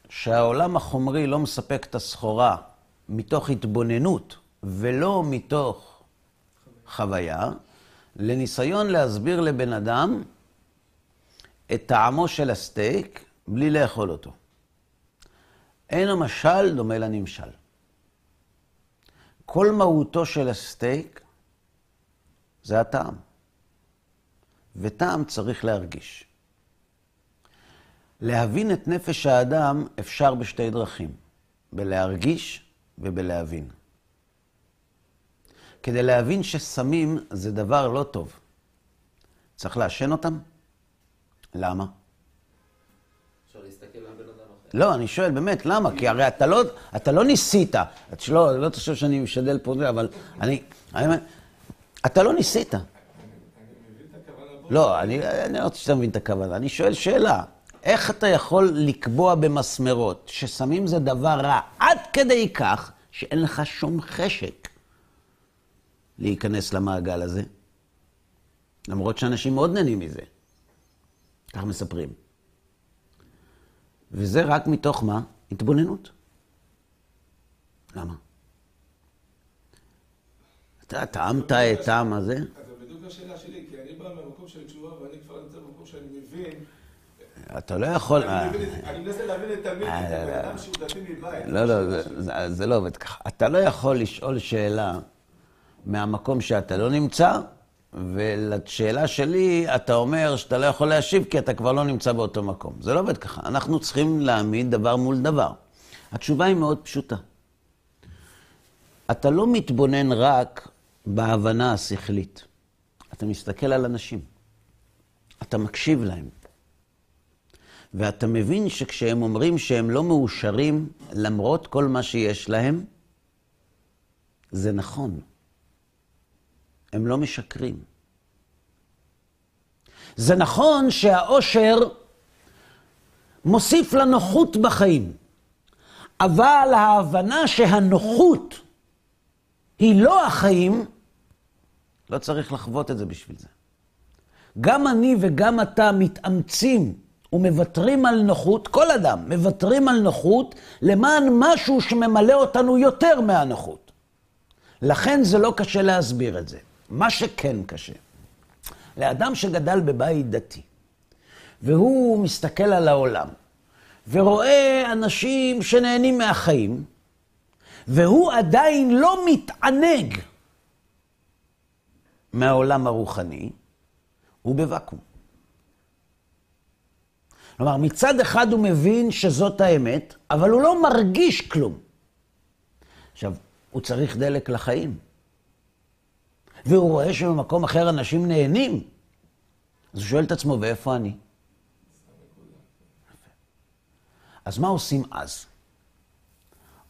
שהעולם החומרי לא מספק את הסחורה מתוך התבוננות ולא מתוך חוויה, לניסיון להסביר לבן אדם את טעמו של הסטייק בלי לאכול אותו. אין המשל דומה לנמשל. כל מהותו של הסטייק זה הטעם. וטעם צריך להרגיש. להבין את נפש האדם אפשר בשתי דרכים, בלהרגיש ובלהבין. כדי להבין שסמים זה דבר לא טוב, צריך לעשן אותם? למה? אפשר להסתכל לא, אני שואל, באמת, למה? כי הרי אתה לא, אתה לא ניסית. את שלא, לא תחשוב שאני משדל פה אבל אני... אני אומר, אתה לא ניסית. אני מבין את הכוונה בו. לא, אני אני לא רוצה שאתה מבין את הכוונה. אני שואל שאלה. איך אתה יכול לקבוע במסמרות שסמים זה דבר רע עד כדי כך שאין לך שום חשק להיכנס למעגל הזה? למרות שאנשים מאוד נהנים מזה. כך מספרים. וזה רק מתוך מה? התבוננות. למה? אתה טעמת את טעם הזה? זה בדיוק השאלה שלי, כי אני בא מהמקום של תשובה ואני כבר נמצא במקום שאני מבין. אתה לא יכול... אני מנסה להבין את תלמיד, אה, את לא, הבן אדם שהוא דתי מבית. לא, לא, זה לא עובד ככה. אתה לא יכול לשאול שאלה מהמקום שאתה לא נמצא, ולשאלה שלי אתה אומר שאתה לא יכול להשיב כי אתה כבר לא נמצא באותו מקום. זה לא עובד ככה. אנחנו צריכים להעמיד דבר מול דבר. התשובה היא מאוד פשוטה. אתה לא מתבונן רק בהבנה השכלית. אתה מסתכל על אנשים. אתה מקשיב להם. ואתה מבין שכשהם אומרים שהם לא מאושרים למרות כל מה שיש להם, זה נכון. הם לא משקרים. זה נכון שהאושר מוסיף לנוחות בחיים, אבל ההבנה שהנוחות היא לא החיים, לא צריך לחוות את זה בשביל זה. גם אני וגם אתה מתאמצים ומוותרים על נוחות, כל אדם, מוותרים על נוחות למען משהו שממלא אותנו יותר מהנוחות. לכן זה לא קשה להסביר את זה. מה שכן קשה, לאדם שגדל בבית דתי, והוא מסתכל על העולם, ורואה אנשים שנהנים מהחיים, והוא עדיין לא מתענג מהעולם הרוחני, הוא בוואקום. כלומר, מצד אחד הוא מבין שזאת האמת, אבל הוא לא מרגיש כלום. עכשיו, הוא צריך דלק לחיים. והוא רואה שבמקום אחר אנשים נהנים. אז הוא שואל את עצמו, ואיפה אני? אז מה עושים אז?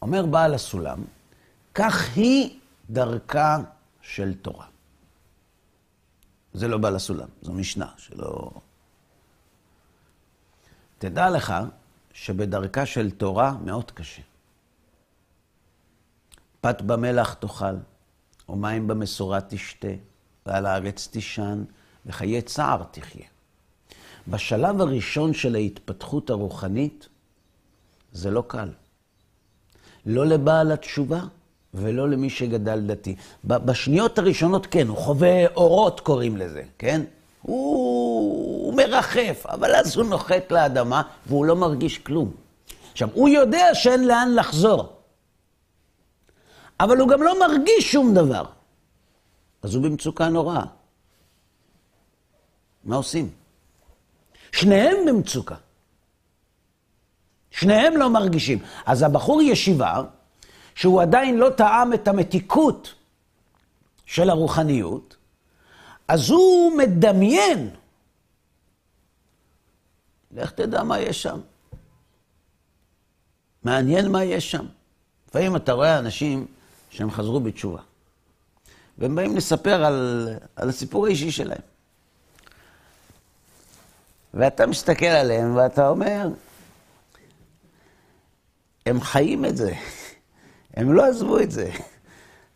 אומר בעל הסולם, כך היא דרכה של תורה. זה לא בעל הסולם, זו משנה שלא... תדע לך שבדרכה של תורה מאוד קשה. פת במלח תאכל, ומים במשורה תשתה, ועל הארץ תישן, וחיי צער תחיה. בשלב הראשון של ההתפתחות הרוחנית, זה לא קל. לא לבעל התשובה ולא למי שגדל דתי. בשניות הראשונות כן, הוא חווה אורות קוראים לזה, כן? הוא, הוא מרחף, אבל אז הוא נוחת לאדמה והוא לא מרגיש כלום. עכשיו, הוא יודע שאין לאן לחזור, אבל הוא גם לא מרגיש שום דבר. אז הוא במצוקה נוראה. מה עושים? שניהם במצוקה. שניהם לא מרגישים. אז הבחור ישיבה, שהוא עדיין לא טעם את המתיקות של הרוחניות, אז הוא מדמיין. לך תדע מה יש שם. מעניין מה יש שם. לפעמים אתה רואה אנשים שהם חזרו בתשובה, והם באים לספר על, על הסיפור האישי שלהם. ואתה מסתכל עליהם ואתה אומר, הם חיים את זה, הם לא עזבו את זה.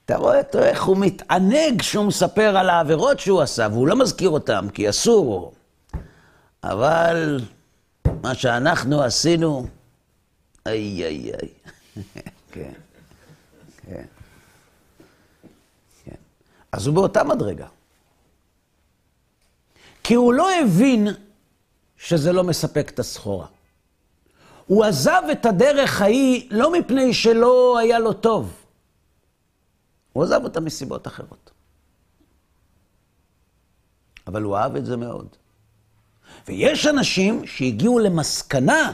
אתה רואה אותו איך הוא מתענג כשהוא מספר על העבירות שהוא עשה, והוא לא מזכיר אותם כי אסור. אבל מה שאנחנו עשינו, איי איי איי. כן, אז הוא באותה מדרגה. כי הוא לא הבין שזה לא מספק את הסחורה. הוא עזב את הדרך ההיא לא מפני שלא היה לו טוב. הוא עזב אותה מסיבות אחרות. אבל הוא אהב את זה מאוד. ויש אנשים שהגיעו למסקנה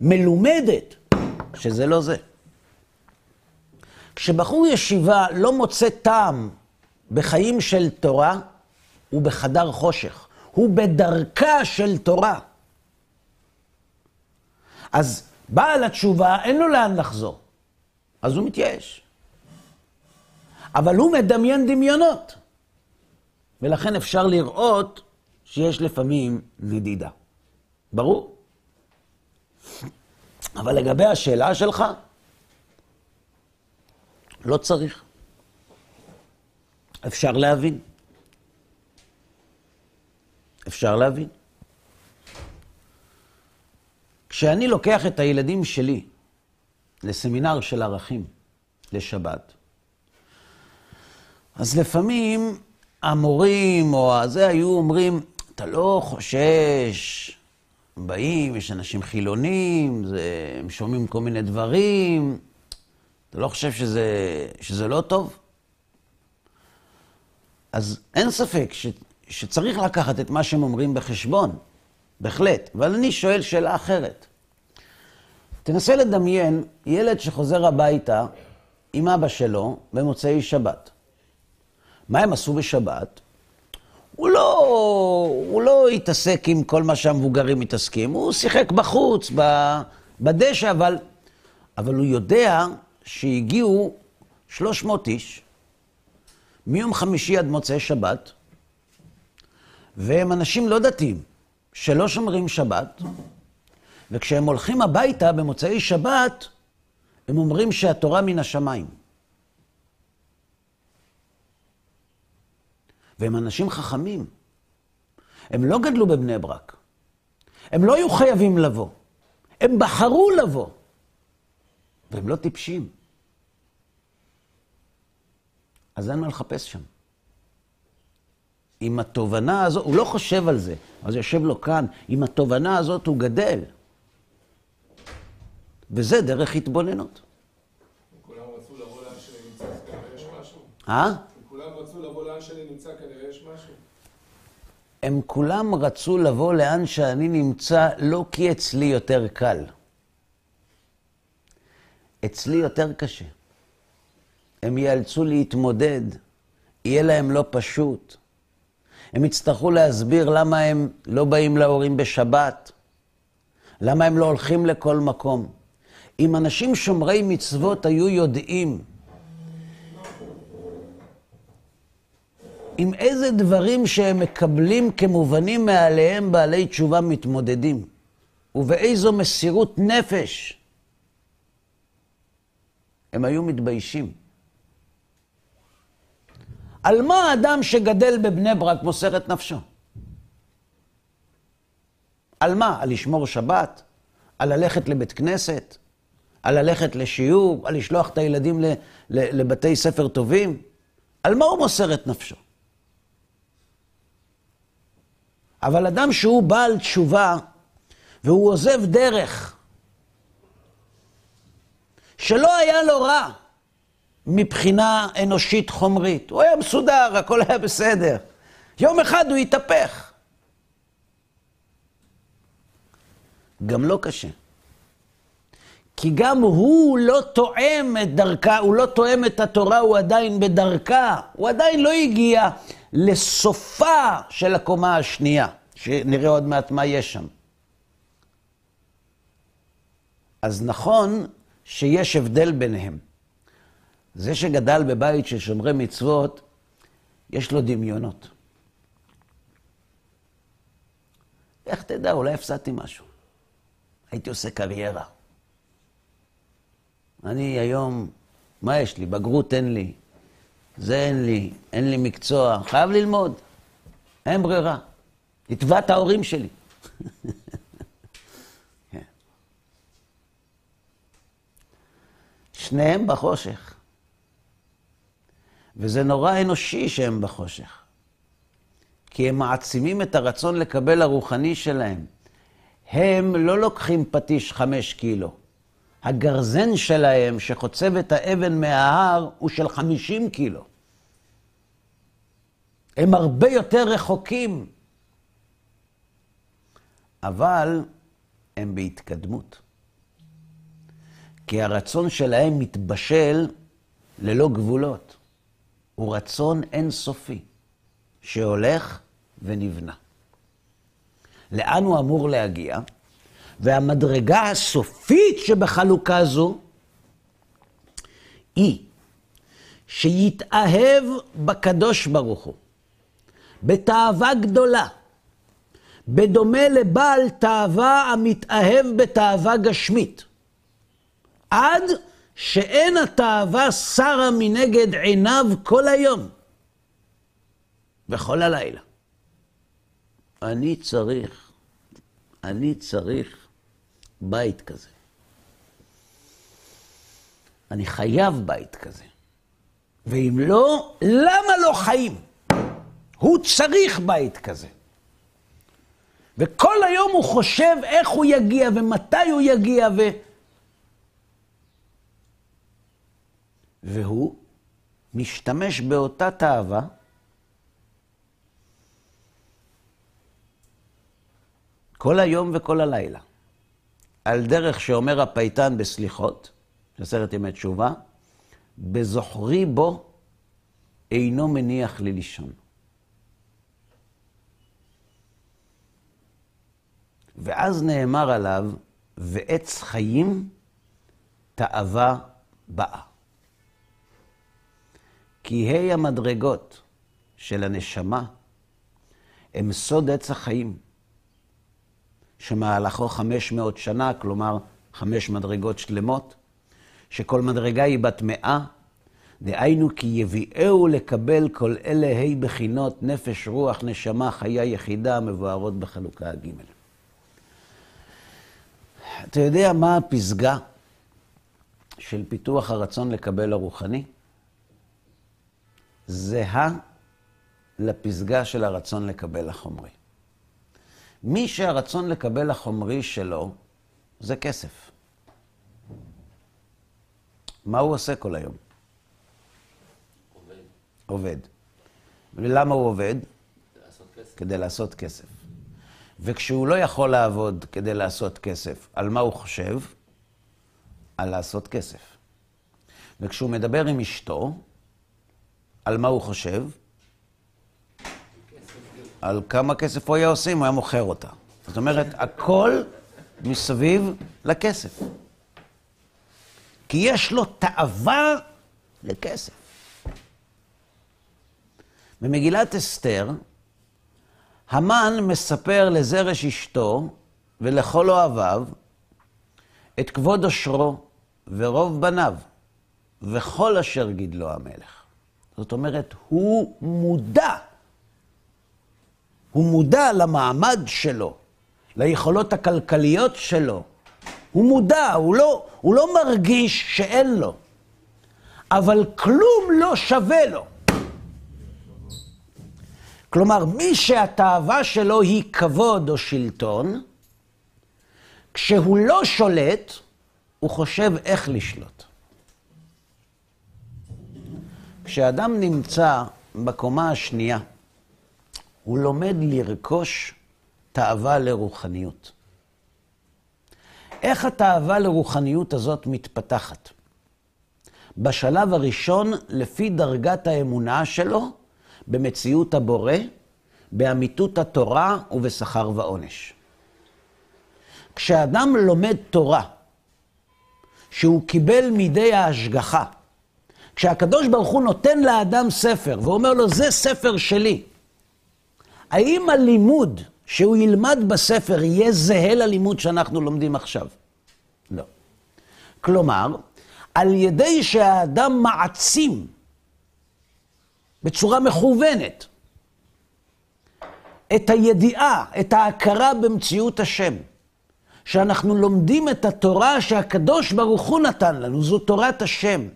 מלומדת שזה לא זה. כשבחור ישיבה לא מוצא טעם בחיים של תורה, הוא בחדר חושך. הוא בדרכה של תורה. אז בעל התשובה, אין לו לאן לחזור. אז הוא מתייאש. אבל הוא מדמיין דמיונות. ולכן אפשר לראות שיש לפעמים נדידה. ברור? אבל לגבי השאלה שלך, לא צריך. אפשר להבין. אפשר להבין. כשאני לוקח את הילדים שלי לסמינר של ערכים, לשבת, אז לפעמים המורים או הזה היו אומרים, אתה לא חושש, באים, יש אנשים חילונים, זה, הם שומעים כל מיני דברים, אתה לא חושב שזה, שזה לא טוב? אז אין ספק ש, שצריך לקחת את מה שהם אומרים בחשבון, בהחלט. אבל אני שואל שאלה אחרת. תנסה לדמיין ילד שחוזר הביתה עם אבא שלו במוצאי שבת. מה הם עשו בשבת? הוא לא, הוא לא התעסק עם כל מה שהמבוגרים מתעסקים, הוא שיחק בחוץ, בדשא, אבל, אבל הוא יודע שהגיעו 300 איש מיום חמישי עד מוצאי שבת, והם אנשים לא דתיים, שלא שומרים שבת, וכשהם הולכים הביתה במוצאי שבת, הם אומרים שהתורה מן השמיים. והם אנשים חכמים. הם לא גדלו בבני ברק. הם לא היו חייבים לבוא. הם בחרו לבוא. והם לא טיפשים. אז אין מה לחפש שם. עם התובנה הזאת, הוא לא חושב על זה, אז יושב לו כאן, עם התובנה הזאת הוא גדל. וזה דרך התבוננות. כולם רצו לבוא לאן שאני נמצא, כנראה יש משהו. אה? כולם רצו לבוא לאן שאני נמצא, כנראה יש משהו. הם כולם רצו לבוא לאן שאני נמצא, לא כי אצלי יותר קל. אצלי יותר קשה. הם ייאלצו להתמודד, יהיה להם לא פשוט. הם יצטרכו להסביר למה הם לא באים להורים בשבת, למה הם לא הולכים לכל מקום. אם אנשים שומרי מצוות היו יודעים עם איזה דברים שהם מקבלים כמובנים מעליהם בעלי תשובה מתמודדים, ובאיזו מסירות נפש הם היו מתביישים. על מה האדם שגדל בבני ברק מוסר את נפשו? על מה? על לשמור שבת? על ללכת לבית כנסת? על ללכת לשיעור? על לשלוח את הילדים לבתי ספר טובים? על מה הוא מוסר את נפשו? אבל אדם שהוא בעל תשובה והוא עוזב דרך שלא היה לו רע מבחינה אנושית חומרית, הוא היה מסודר, הכל היה בסדר. יום אחד הוא התהפך. גם לא קשה. כי גם הוא לא תואם את דרכה, הוא לא תואם את התורה, הוא עדיין בדרכה. הוא עדיין לא הגיע לסופה של הקומה השנייה, שנראה עוד מעט מה יש שם. אז נכון שיש הבדל ביניהם. זה שגדל בבית של שומרי מצוות, יש לו דמיונות. איך תדע, אולי הפסדתי משהו. הייתי עושה קריירה. אני היום, מה יש לי? בגרות אין לי. זה אין לי, אין לי מקצוע, חייב ללמוד. אין ברירה. נתבע את ההורים שלי. שניהם בחושך. וזה נורא אנושי שהם בחושך. כי הם מעצימים את הרצון לקבל הרוחני שלהם. הם לא לוקחים פטיש חמש קילו. הגרזן שלהם שחוצב את האבן מההר הוא של חמישים קילו. הם הרבה יותר רחוקים. אבל הם בהתקדמות. כי הרצון שלהם מתבשל ללא גבולות. הוא רצון אינסופי, שהולך ונבנה. לאן הוא אמור להגיע? והמדרגה הסופית שבחלוקה זו היא שיתאהב בקדוש ברוך הוא, בתאווה גדולה, בדומה לבעל תאווה המתאהב בתאווה גשמית, עד שאין התאווה שרה מנגד עיניו כל היום וכל הלילה. אני צריך, אני צריך בית כזה. אני חייב בית כזה. ואם לא, למה לא חיים? הוא צריך בית כזה. וכל היום הוא חושב איך הוא יגיע ומתי הוא יגיע ו... והוא משתמש באותה תאווה כל היום וכל הלילה. על דרך שאומר הפייטן בסליחות, עשרת ימי תשובה, בזוכרי בו אינו מניח לי לישון. ואז נאמר עליו, ועץ חיים תאווה באה. כי ה' המדרגות של הנשמה הם סוד עץ החיים, שמהלכו 500 שנה, כלומר חמש מדרגות שלמות, שכל מדרגה היא בת מאה, דהיינו כי יביאהו לקבל כל אלה ה' בחינות נפש, רוח, נשמה, חיה יחידה המבוארות בחלוקה הג'. אתה יודע מה הפסגה של פיתוח הרצון לקבל הרוחני? זהה לפסגה של הרצון לקבל החומרי. מי שהרצון לקבל החומרי שלו זה כסף. מה הוא עושה כל היום? עובד, עובד. ולמה הוא עובד? לעשות. כדי לעשות כסף. וכשהוא לא יכול לעבוד כדי לעשות כסף, על מה הוא חושב? על לעשות כסף. וכשהוא מדבר עם אשתו, על מה הוא חושב? על כמה כסף הוא היה עושה אם הוא היה מוכר אותה. זאת אומרת, הכל מסביב לכסף. כי יש לו תאווה לכסף. במגילת אסתר, המן מספר לזרש אשתו ולכל אוהביו את כבוד עושרו ורוב בניו וכל אשר גידלו המלך. זאת אומרת, הוא מודע, הוא מודע למעמד שלו, ליכולות הכלכליות שלו. הוא מודע, הוא לא, הוא לא מרגיש שאין לו, אבל כלום לא שווה לו. כלומר, מי שהתאווה שלו היא כבוד או שלטון, כשהוא לא שולט, הוא חושב איך לשלוט. כשאדם נמצא בקומה השנייה, הוא לומד לרכוש תאווה לרוחניות. איך התאווה לרוחניות הזאת מתפתחת? בשלב הראשון, לפי דרגת האמונה שלו, במציאות הבורא, באמיתות התורה ובשכר ועונש. כשאדם לומד תורה, שהוא קיבל מידי ההשגחה, כשהקדוש ברוך הוא נותן לאדם ספר ואומר לו, זה ספר שלי, האם הלימוד שהוא ילמד בספר יהיה זהה ללימוד שאנחנו לומדים עכשיו? לא. כלומר, על ידי שהאדם מעצים בצורה מכוונת את הידיעה, את ההכרה במציאות השם, שאנחנו לומדים את התורה שהקדוש ברוך הוא נתן לנו, זו תורת השם.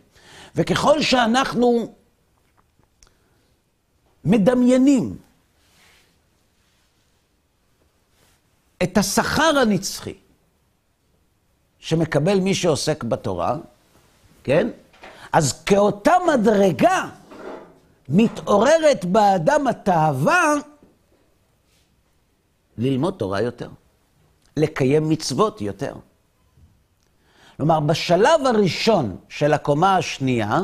וככל שאנחנו מדמיינים את השכר הנצחי שמקבל מי שעוסק בתורה, כן? אז כאותה מדרגה מתעוררת באדם התאווה ללמוד תורה יותר, לקיים מצוות יותר. כלומר, בשלב הראשון של הקומה השנייה,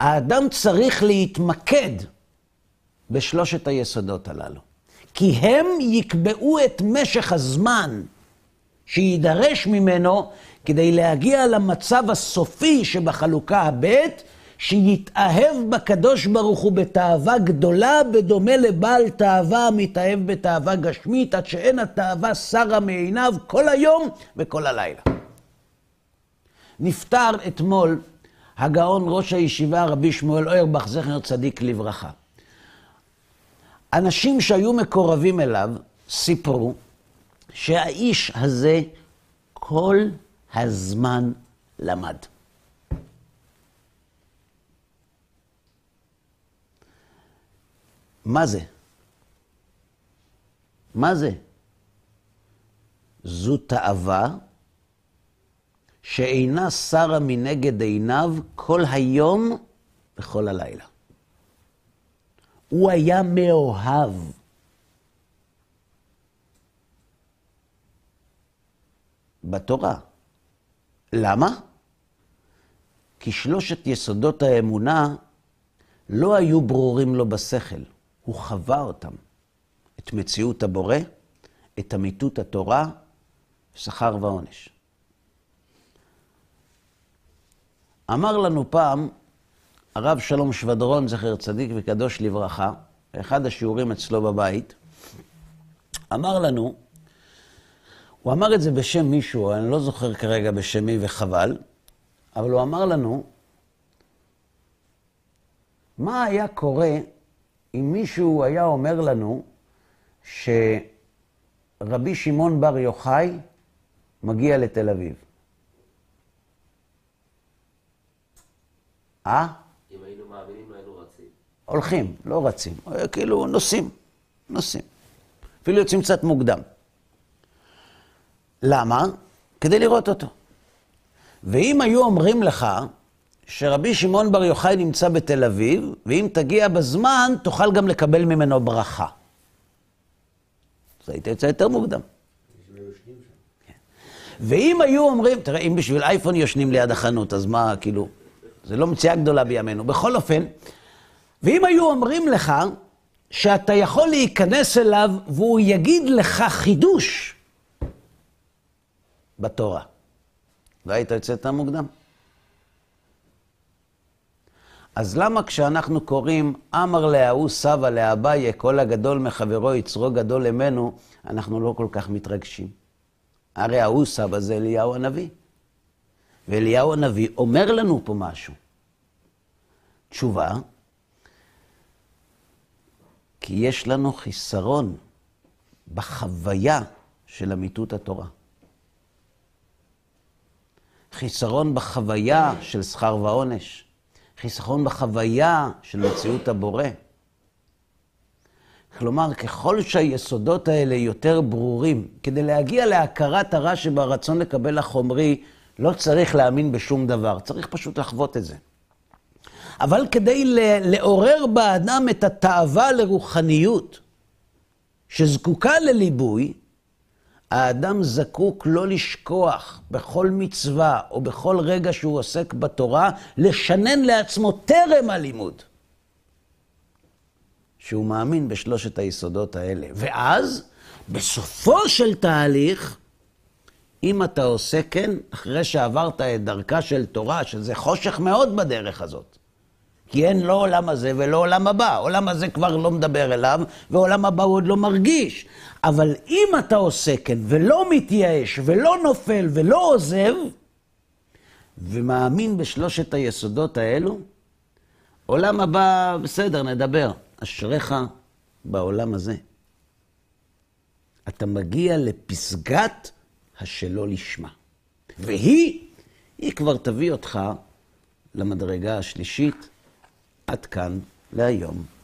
האדם צריך להתמקד בשלושת היסודות הללו. כי הם יקבעו את משך הזמן שיידרש ממנו כדי להגיע למצב הסופי שבחלוקה הבית, שיתאהב בקדוש ברוך הוא בתאווה גדולה, בדומה לבעל תאווה המתאהב בתאווה גשמית, עד שאין התאווה שרה מעיניו כל היום וכל הלילה. נפטר אתמול הגאון ראש הישיבה רבי שמואל אוירבך, זכר צדיק לברכה. אנשים שהיו מקורבים אליו סיפרו שהאיש הזה כל הזמן למד. מה זה? מה זה? זו תאווה שאינה שרה מנגד עיניו כל היום וכל הלילה. הוא היה מאוהב. בתורה. למה? כי שלושת יסודות האמונה לא היו ברורים לו בשכל, הוא חווה אותם. את מציאות הבורא, את אמיתות התורה, שכר ועונש. אמר לנו פעם הרב שלום שבדרון, זכר צדיק וקדוש לברכה, באחד השיעורים אצלו בבית, אמר לנו, הוא אמר את זה בשם מישהו, אני לא זוכר כרגע בשם מי וחבל, אבל הוא אמר לנו, מה היה קורה אם מישהו היה אומר לנו שרבי שמעון בר יוחאי מגיע לתל אביב? אה? אם היינו מאמינים, לא היינו רצים. הולכים, לא רצים, כאילו נוסעים, נוסעים. אפילו יוצאים קצת מוקדם. למה? כדי לראות אותו. ואם היו אומרים לך שרבי שמעון בר יוחאי נמצא בתל אביב, ואם תגיע בזמן, תוכל גם לקבל ממנו ברכה. אז היית יוצא יותר מוקדם. כן. ואם היו אומרים, תראה, אם בשביל אייפון יושנים ליד החנות, אז מה, כאילו, זה לא מציאה גדולה בימינו. בכל אופן, ואם היו אומרים לך שאתה יכול להיכנס אליו והוא יגיד לך חידוש בתורה, לא היית יוצא יותר מוקדם? אז למה כשאנחנו קוראים אמר להוא סבא לאביי, כל הגדול מחברו יצרו גדול ממנו, אנחנו לא כל כך מתרגשים? הרי ההוא סבא זה אליהו הנביא. ואליהו הנביא אומר לנו פה משהו. תשובה, כי יש לנו חיסרון בחוויה של אמיתות התורה. חיסרון בחוויה של שכר ועונש. חיסרון בחוויה של מציאות הבורא. כלומר, ככל שהיסודות האלה יותר ברורים, כדי להגיע להכרת הרע שברצון לקבל החומרי, לא צריך להאמין בשום דבר, צריך פשוט לחוות את זה. אבל כדי לעורר באדם את התאווה לרוחניות, שזקוקה לליבוי, האדם זקוק לא לשכוח בכל מצווה או בכל רגע שהוא עוסק בתורה, לשנן לעצמו טרם הלימוד. שהוא מאמין בשלושת היסודות האלה. ואז, בסופו של תהליך, אם אתה עושה כן, אחרי שעברת את דרכה של תורה, שזה חושך מאוד בדרך הזאת. כי אין לא עולם הזה ולא עולם הבא. עולם הזה כבר לא מדבר אליו, ועולם הבא הוא עוד לא מרגיש. אבל אם אתה עושה כן, ולא מתייאש, ולא נופל, ולא עוזב, ומאמין בשלושת היסודות האלו, עולם הבא, בסדר, נדבר. אשריך בעולם הזה. אתה מגיע לפסגת השלא לשמה. והיא, היא כבר תביא אותך למדרגה השלישית. עד כאן להיום.